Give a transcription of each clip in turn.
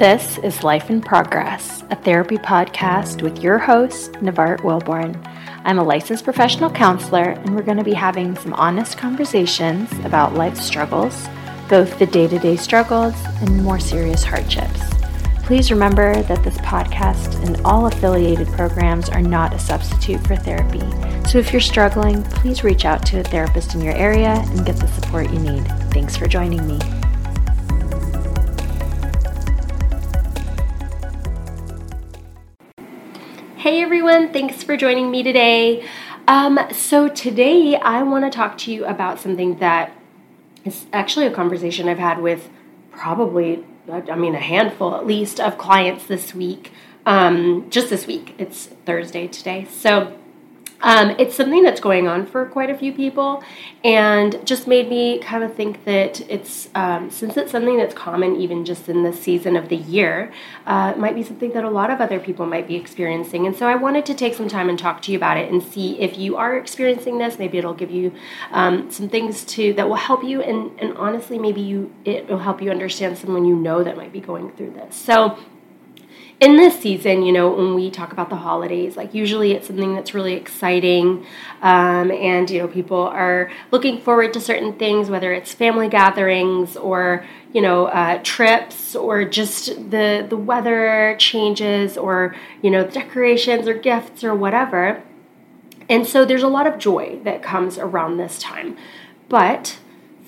This is Life in Progress, a therapy podcast with your host, Nevart Willborn. I'm a licensed professional counselor, and we're going to be having some honest conversations about life struggles, both the day to day struggles and more serious hardships. Please remember that this podcast and all affiliated programs are not a substitute for therapy. So if you're struggling, please reach out to a therapist in your area and get the support you need. Thanks for joining me. Hey everyone, thanks for joining me today. Um, so, today I want to talk to you about something that is actually a conversation I've had with probably, I mean, a handful at least of clients this week. Um, just this week. It's Thursday today. So, um, it's something that's going on for quite a few people, and just made me kind of think that it's um, since it's something that's common even just in this season of the year, uh, it might be something that a lot of other people might be experiencing. And so I wanted to take some time and talk to you about it and see if you are experiencing this. Maybe it'll give you um, some things to that will help you, and, and honestly, maybe you it will help you understand someone you know that might be going through this. So in this season, you know, when we talk about the holidays, like usually it's something that's really exciting, um, and you know, people are looking forward to certain things, whether it's family gatherings or you know, uh, trips or just the the weather changes or you know, decorations or gifts or whatever. And so there's a lot of joy that comes around this time, but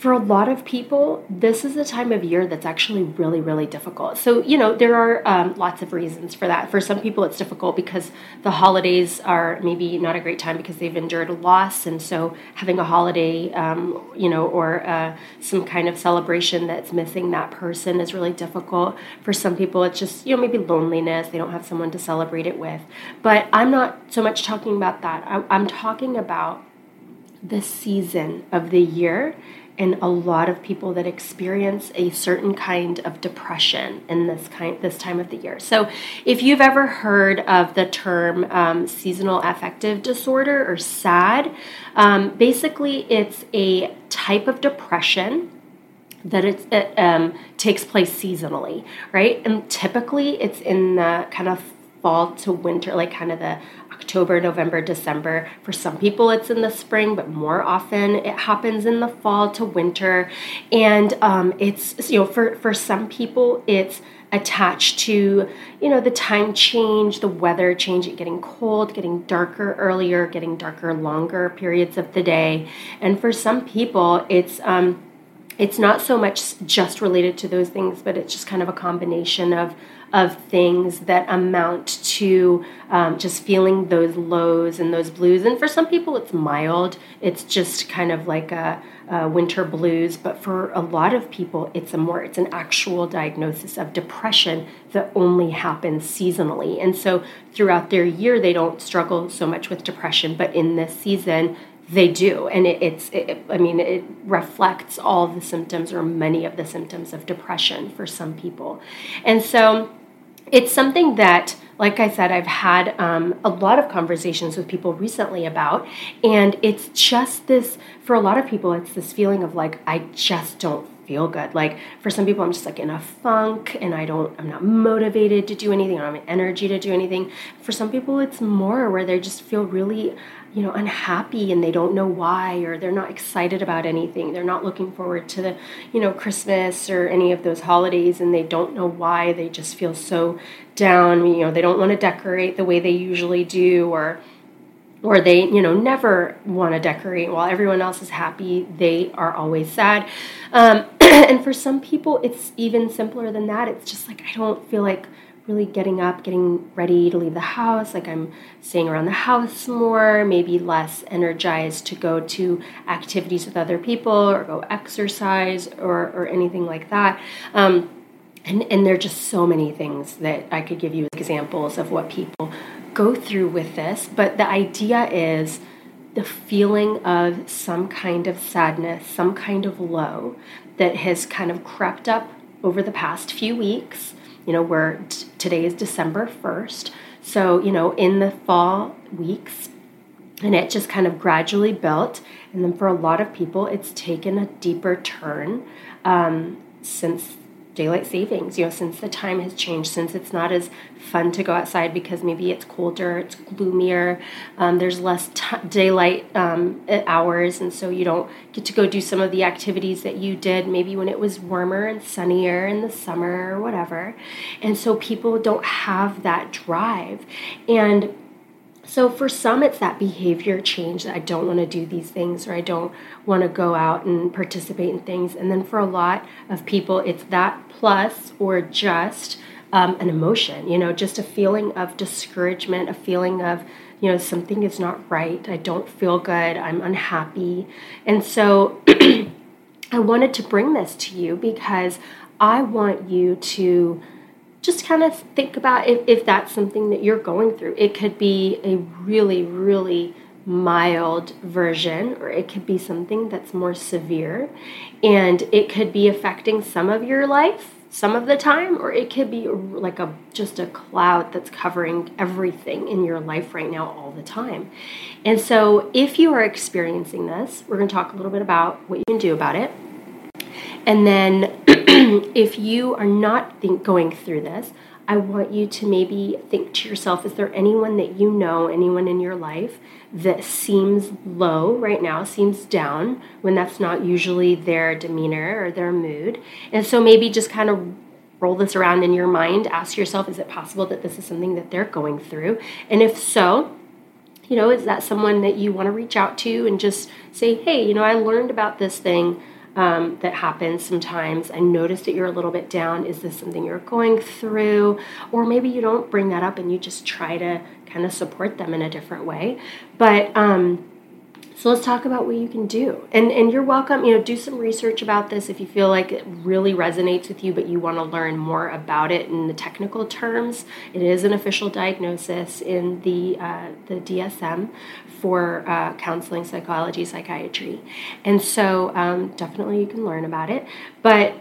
for a lot of people, this is a time of year that's actually really, really difficult. So, you know, there are um, lots of reasons for that. For some people, it's difficult because the holidays are maybe not a great time because they've endured a loss. And so, having a holiday, um, you know, or uh, some kind of celebration that's missing that person is really difficult. For some people, it's just, you know, maybe loneliness. They don't have someone to celebrate it with. But I'm not so much talking about that. I, I'm talking about the season of the year and a lot of people that experience a certain kind of depression in this kind this time of the year. So, if you've ever heard of the term um, seasonal affective disorder or SAD, um, basically it's a type of depression that it um, takes place seasonally, right? And typically it's in the kind of fall to winter, like kind of the October, November, December. For some people, it's in the spring, but more often it happens in the fall to winter. And um, it's, you know, for, for some people, it's attached to you know the time change the weather change it getting cold getting darker earlier getting darker longer periods of the day and for some people it's um, it's not so much just related to those things but it's just kind of a combination of of things that amount to um, just feeling those lows and those blues. And for some people, it's mild, it's just kind of like a, a winter blues. But for a lot of people, it's a more, it's an actual diagnosis of depression that only happens seasonally. And so throughout their year, they don't struggle so much with depression, but in this season, they do. And it, it's it, i mean it reflects all the symptoms or many of the symptoms of depression for some people. And so it's something that like I said, I've had um, a lot of conversations with people recently about, and it's just this for a lot of people, it's this feeling of like, I just don't feel good. Like for some people, I'm just like in a funk and I don't, I'm not motivated to do anything, I don't have energy to do anything. For some people, it's more where they just feel really you know unhappy and they don't know why or they're not excited about anything they're not looking forward to the you know christmas or any of those holidays and they don't know why they just feel so down you know they don't want to decorate the way they usually do or or they you know never want to decorate while everyone else is happy they are always sad um, and for some people it's even simpler than that it's just like i don't feel like really getting up, getting ready to leave the house. Like I'm staying around the house more, maybe less energized to go to activities with other people or go exercise or, or anything like that. Um, and, and there are just so many things that I could give you examples of what people go through with this. But the idea is the feeling of some kind of sadness, some kind of low that has kind of crept up over the past few weeks you know, we're t- today is December 1st. So, you know, in the fall weeks, and it just kind of gradually built. And then for a lot of people, it's taken a deeper turn um, since daylight savings, you know, since the time has changed, since it's not as fun to go outside because maybe it's colder, it's gloomier, um, there's less t- daylight um, hours, and so you don't get to go do some of the activities that you did maybe when it was warmer and sunnier in the summer or whatever. And so people don't have that drive. And so for some, it's that behavior change that I don't want to do these things or I don't want to go out and participate in things. And then for a lot of people, it's that plus or just um, an emotion, you know, just a feeling of discouragement, a feeling of, you know, something is not right. I don't feel good. I'm unhappy. And so I wanted to bring this to you because I want you to just kind of think about if, if that's something that you're going through. It could be a really, really mild version, or it could be something that's more severe, and it could be affecting some of your life some of the time or it could be like a just a cloud that's covering everything in your life right now all the time and so if you are experiencing this we're going to talk a little bit about what you can do about it and then if you are not think, going through this, I want you to maybe think to yourself is there anyone that you know, anyone in your life that seems low right now, seems down when that's not usually their demeanor or their mood? And so maybe just kind of roll this around in your mind, ask yourself is it possible that this is something that they're going through? And if so, you know, is that someone that you want to reach out to and just say, hey, you know, I learned about this thing um, that happens sometimes. I notice that you're a little bit down. Is this something you're going through? Or maybe you don't bring that up and you just try to kind of support them in a different way. But um, so let's talk about what you can do. And and you're welcome, you know, do some research about this if you feel like it really resonates with you but you want to learn more about it in the technical terms. It is an official diagnosis in the uh, the DSM for uh, counseling, psychology, psychiatry. And so um, definitely you can learn about it. But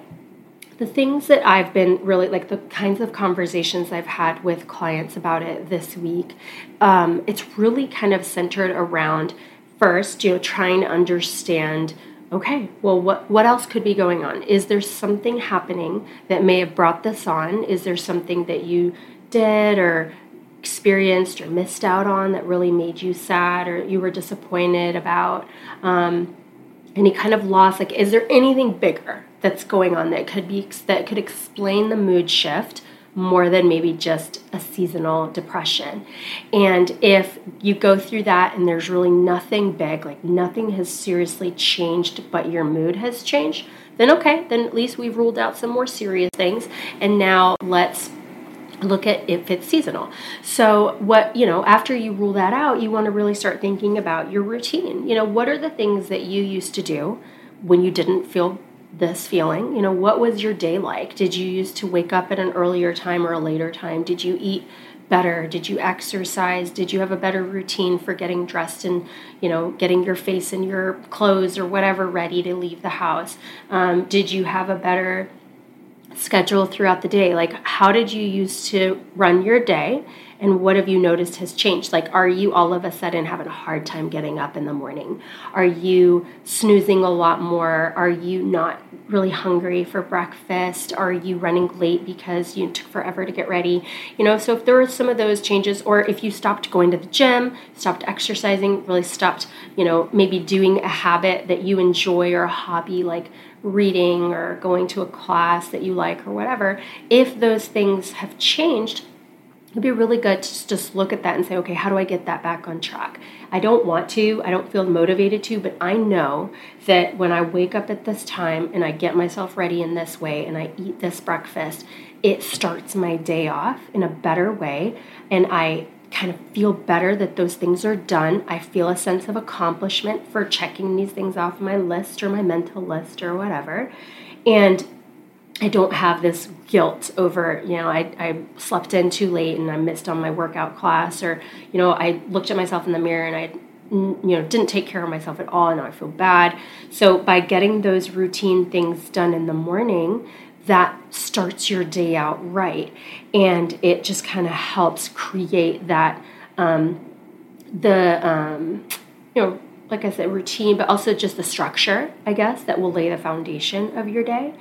the things that I've been really like the kinds of conversations I've had with clients about it this week, um, it's really kind of centered around first, you know, trying to understand okay, well, what, what else could be going on? Is there something happening that may have brought this on? Is there something that you did or experienced or missed out on that really made you sad or you were disappointed about? Um, any kind of loss? Like, is there anything bigger that's going on that could be that could explain the mood shift? More than maybe just a seasonal depression. And if you go through that and there's really nothing big, like nothing has seriously changed, but your mood has changed, then okay, then at least we've ruled out some more serious things. And now let's look at if it's seasonal. So, what, you know, after you rule that out, you want to really start thinking about your routine. You know, what are the things that you used to do when you didn't feel this feeling? You know, what was your day like? Did you used to wake up at an earlier time or a later time? Did you eat better? Did you exercise? Did you have a better routine for getting dressed and, you know, getting your face and your clothes or whatever ready to leave the house? Um, did you have a better schedule throughout the day? Like, how did you used to run your day? And what have you noticed has changed? Like, are you all of a sudden having a hard time getting up in the morning? Are you snoozing a lot more? Are you not really hungry for breakfast? Are you running late because you took forever to get ready? You know, so if there were some of those changes, or if you stopped going to the gym, stopped exercising, really stopped, you know, maybe doing a habit that you enjoy or a hobby like reading or going to a class that you like or whatever, if those things have changed, it'd be really good to just look at that and say, okay, how do I get that back on track? I don't want to, I don't feel motivated to, but I know that when I wake up at this time and I get myself ready in this way and I eat this breakfast, it starts my day off in a better way and I kind of feel better that those things are done. I feel a sense of accomplishment for checking these things off my list or my mental list or whatever. And I don't have this guilt over, you know, I, I slept in too late and I missed on my workout class, or, you know, I looked at myself in the mirror and I, you know, didn't take care of myself at all and now I feel bad. So by getting those routine things done in the morning, that starts your day out right. And it just kind of helps create that, um, the, um, you know, like I said, routine, but also just the structure, I guess, that will lay the foundation of your day.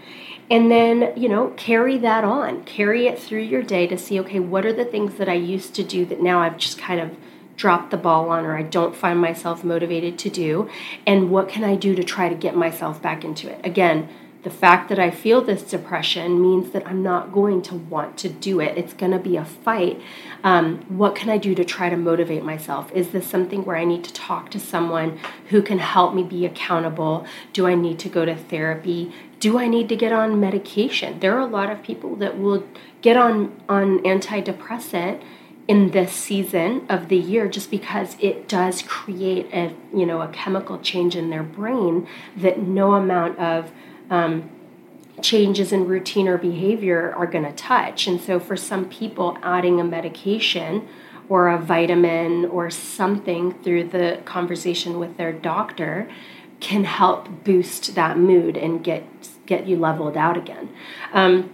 And then, you know, carry that on. Carry it through your day to see, okay, what are the things that I used to do that now I've just kind of dropped the ball on or I don't find myself motivated to do? And what can I do to try to get myself back into it? Again, the fact that I feel this depression means that I'm not going to want to do it. It's going to be a fight. Um, what can I do to try to motivate myself? Is this something where I need to talk to someone who can help me be accountable? Do I need to go to therapy? Do I need to get on medication? There are a lot of people that will get on, on antidepressant in this season of the year just because it does create a you know a chemical change in their brain that no amount of um, changes in routine or behavior are going to touch. And so, for some people, adding a medication or a vitamin or something through the conversation with their doctor can help boost that mood and get get you leveled out again. Um,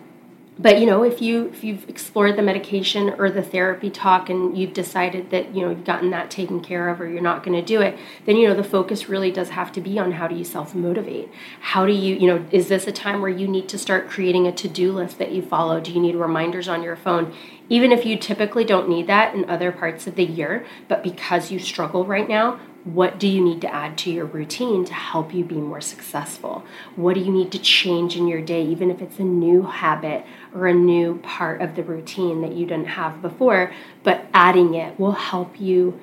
but you know if you if you've explored the medication or the therapy talk and you've decided that you know you've gotten that taken care of or you're not going to do it then you know the focus really does have to be on how do you self motivate how do you you know is this a time where you need to start creating a to-do list that you follow? Do you need reminders on your phone? Even if you typically don't need that in other parts of the year but because you struggle right now what do you need to add to your routine to help you be more successful? What do you need to change in your day, even if it's a new habit or a new part of the routine that you didn't have before? But adding it will help you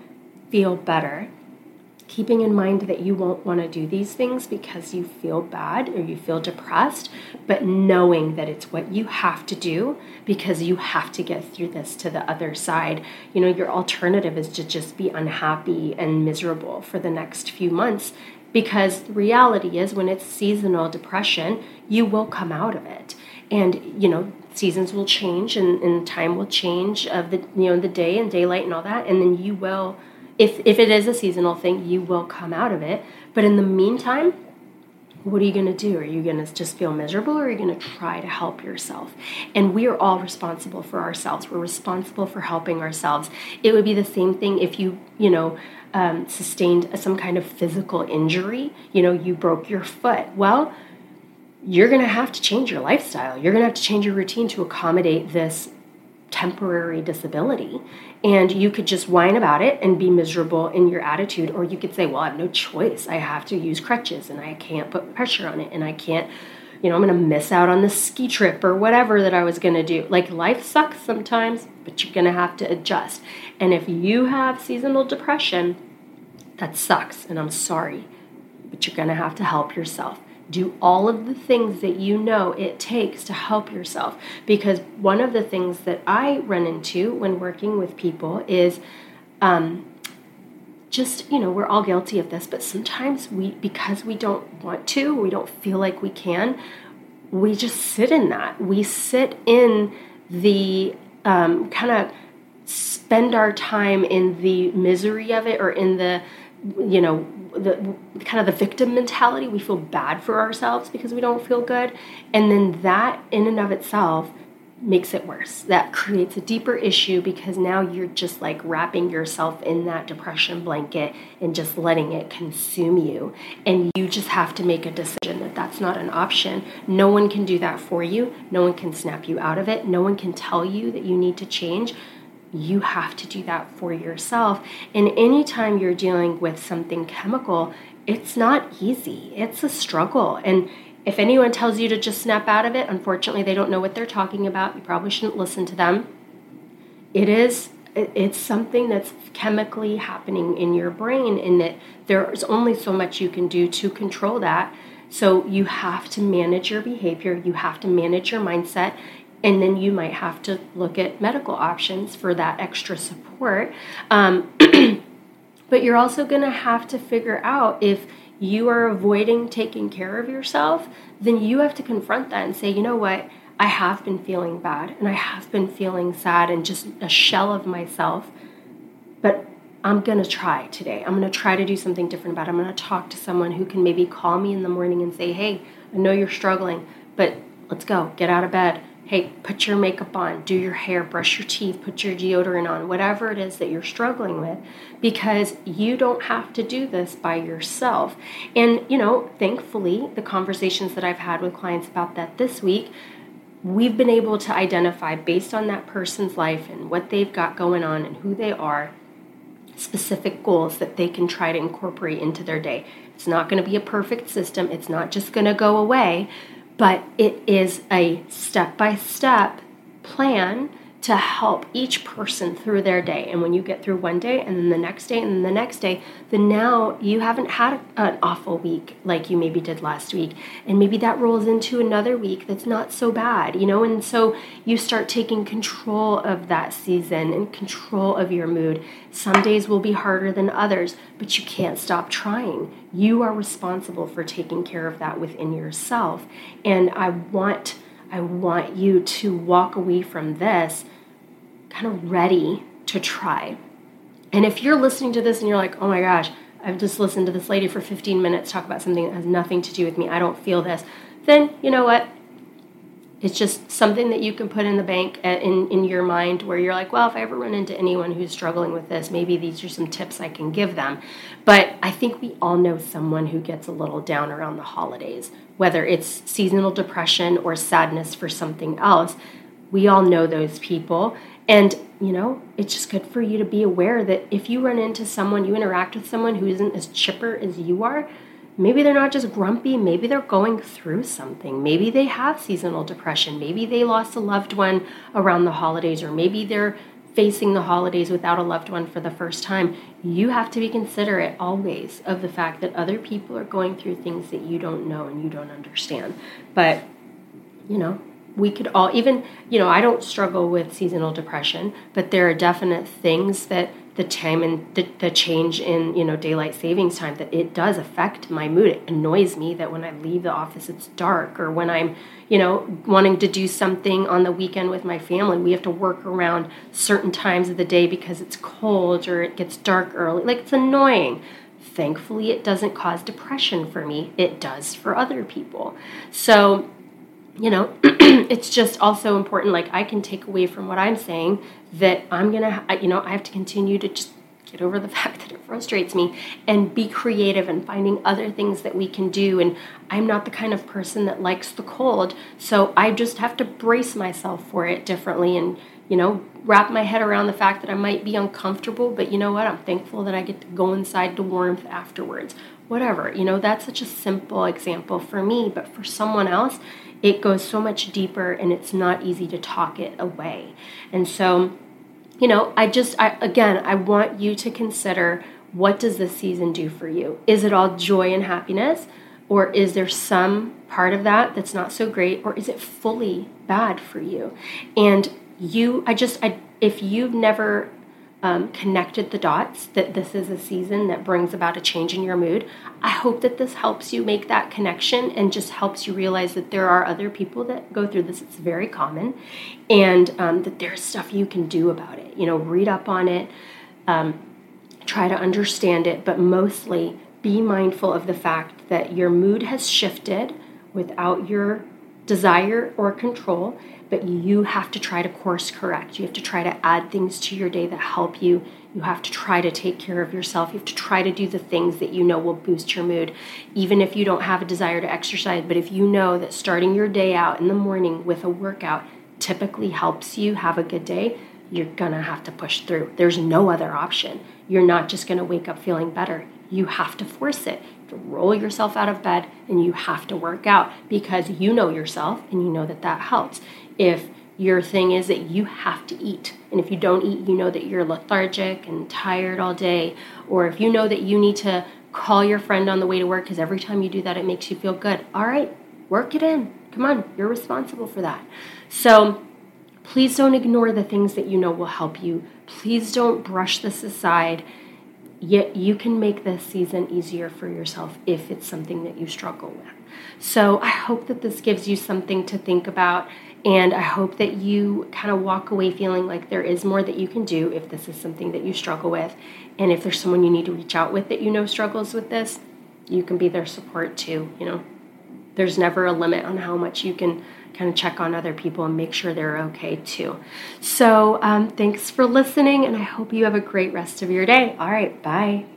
feel better keeping in mind that you won't want to do these things because you feel bad or you feel depressed, but knowing that it's what you have to do because you have to get through this to the other side. You know, your alternative is to just be unhappy and miserable for the next few months because the reality is when it's seasonal depression, you will come out of it. And, you know, seasons will change and, and time will change of the you know the day and daylight and all that and then you will if if it is a seasonal thing, you will come out of it. But in the meantime, what are you going to do? Are you going to just feel miserable or are you going to try to help yourself? And we are all responsible for ourselves. We're responsible for helping ourselves. It would be the same thing if you, you know, um, sustained some kind of physical injury. You know, you broke your foot. Well, you're going to have to change your lifestyle. You're going to have to change your routine to accommodate this temporary disability. And you could just whine about it and be miserable in your attitude, or you could say, Well, I have no choice. I have to use crutches and I can't put pressure on it and I can't, you know, I'm going to miss out on the ski trip or whatever that I was going to do. Like life sucks sometimes, but you're going to have to adjust. And if you have seasonal depression, that sucks and I'm sorry, but you're going to have to help yourself do all of the things that you know it takes to help yourself. Because one of the things that I run into when working with people is um, just, you know, we're all guilty of this, but sometimes we, because we don't want to, we don't feel like we can, we just sit in that. We sit in the um, kind of spend our time in the misery of it or in the, you know, the kind of the victim mentality. We feel bad for ourselves because we don't feel good, and then that in and of itself makes it worse. That creates a deeper issue because now you're just like wrapping yourself in that depression blanket and just letting it consume you. And you just have to make a decision that that's not an option. No one can do that for you. No one can snap you out of it. No one can tell you that you need to change you have to do that for yourself. And anytime you're dealing with something chemical, it's not easy, it's a struggle. And if anyone tells you to just snap out of it, unfortunately, they don't know what they're talking about. You probably shouldn't listen to them. It is it's something that's chemically happening in your brain and that there's only so much you can do to control that so you have to manage your behavior you have to manage your mindset and then you might have to look at medical options for that extra support. Um, but you're also going to have to figure out if you are avoiding taking care of yourself, then you have to confront that and say, you know what? I have been feeling bad and I have been feeling sad and just a shell of myself. But I'm going to try today. I'm going to try to do something different about it. I'm going to talk to someone who can maybe call me in the morning and say, hey, I know you're struggling, but let's go. Get out of bed hey, put your makeup on, do your hair, brush your teeth, put your deodorant on, whatever it is that you're struggling with, because you don't have to do this by yourself. And, you know, thankfully, the conversations that I've had with clients about that this week, we've been able to identify based on that person's life and what they've got going on and who they are specific goals that they can try to incorporate into their day. It's not going to be a perfect system, it's not just going to go away, but it is a step by step plan to help each person through their day. And when you get through one day and then the next day and then the next day, then now you haven't had an awful week like you maybe did last week. And maybe that rolls into another week that's not so bad, you know? And so you start taking control of that season and control of your mood. Some days will be harder than others, but you can't stop trying. You are responsible for taking care of that within yourself. And I want I want you to walk away from this kind of ready to try. And if you're listening to this and you're like, oh my gosh, I've just listened to this lady for 15 minutes talk about something that has nothing to do with me, I don't feel this, then you know what? It's just something that you can put in the bank uh, in, in your mind where you're like, well, if I ever run into anyone who's struggling with this, maybe these are some tips I can give them. But I think we all know someone who gets a little down around the holidays, whether it's seasonal depression or sadness for something else. We all know those people. And, you know, it's just good for you to be aware that if you run into someone, you interact with someone who isn't as chipper as you are, Maybe they're not just grumpy, maybe they're going through something. Maybe they have seasonal depression. Maybe they lost a loved one around the holidays, or maybe they're facing the holidays without a loved one for the first time. You have to be considerate always of the fact that other people are going through things that you don't know and you don't understand. But, you know, we could all even you know i don't struggle with seasonal depression but there are definite things that the time and the, the change in you know daylight savings time that it does affect my mood. It annoys me that when i leave the office it's dark or when i'm you know wanting to do something on the weekend with my family we have to work around certain times of the day because it's cold or it gets dark early. Like it's annoying. Thankfully it doesn't cause depression for me. It does for other people. So you know, it's just also important. Like, I can take away from what I'm saying that I'm gonna, you know, I have to continue to just get over the fact that it frustrates me and be creative and finding other things that we can do. And I'm not the kind of person that likes the cold, so I just have to brace myself for it differently and, you know, wrap my head around the fact that I might be uncomfortable, but you know what? I'm thankful that I get to go inside to warmth afterwards. Whatever, you know, that's such a simple example for me, but for someone else, it goes so much deeper and it's not easy to talk it away. And so, you know, I just, I, again, I want you to consider what does this season do for you? Is it all joy and happiness? Or is there some part of that that's not so great? Or is it fully bad for you? And you, I just, I, if you've never um, connected the dots that this is a season that brings about a change in your mood. I hope that this helps you make that connection and just helps you realize that there are other people that go through this. It's very common, and um, that there's stuff you can do about it. You know, read up on it, um, try to understand it, but mostly be mindful of the fact that your mood has shifted without your desire or control but you have to try to course correct. You have to try to add things to your day that help you. You have to try to take care of yourself. You have to try to do the things that you know will boost your mood, even if you don't have a desire to exercise. But if you know that starting your day out in the morning with a workout typically helps you have a good day, you're gonna have to push through. There's no other option. You're not just gonna wake up feeling better. You have to force it to roll yourself out of bed and you have to work out because you know yourself and you know that that helps. If your thing is that you have to eat, and if you don't eat, you know that you're lethargic and tired all day, or if you know that you need to call your friend on the way to work because every time you do that, it makes you feel good. All right, work it in. Come on, you're responsible for that. So, please don't ignore the things that you know will help you. Please don't brush this aside yet you can make this season easier for yourself if it's something that you struggle with. So I hope that this gives you something to think about. And I hope that you kind of walk away feeling like there is more that you can do if this is something that you struggle with. And if there's someone you need to reach out with that you know struggles with this, you can be their support too, you know. there's never a limit on how much you can kind of check on other people and make sure they're okay too. So, um, thanks for listening, and I hope you have a great rest of your day. All right, bye.